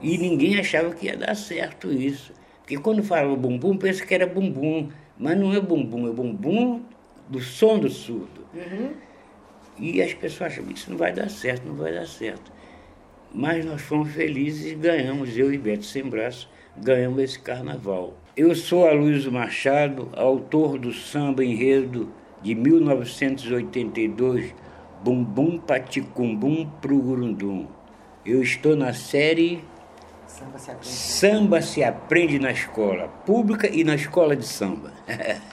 E ninguém achava que ia dar certo isso. Porque quando falava bumbum, pensa que era bumbum. Mas não é bumbum, é bumbum do som do surdo. Uhum. E as pessoas acham que isso não vai dar certo, não vai dar certo. Mas nós fomos felizes e ganhamos, eu e Beto Sem Braço, ganhamos esse carnaval. Eu sou Aloysio Machado, autor do samba enredo de 1982, Bumbum Paticumbum pro Gurundum. Eu estou na série Samba se aprende, Samba se aprende na escola pública e na escola de samba.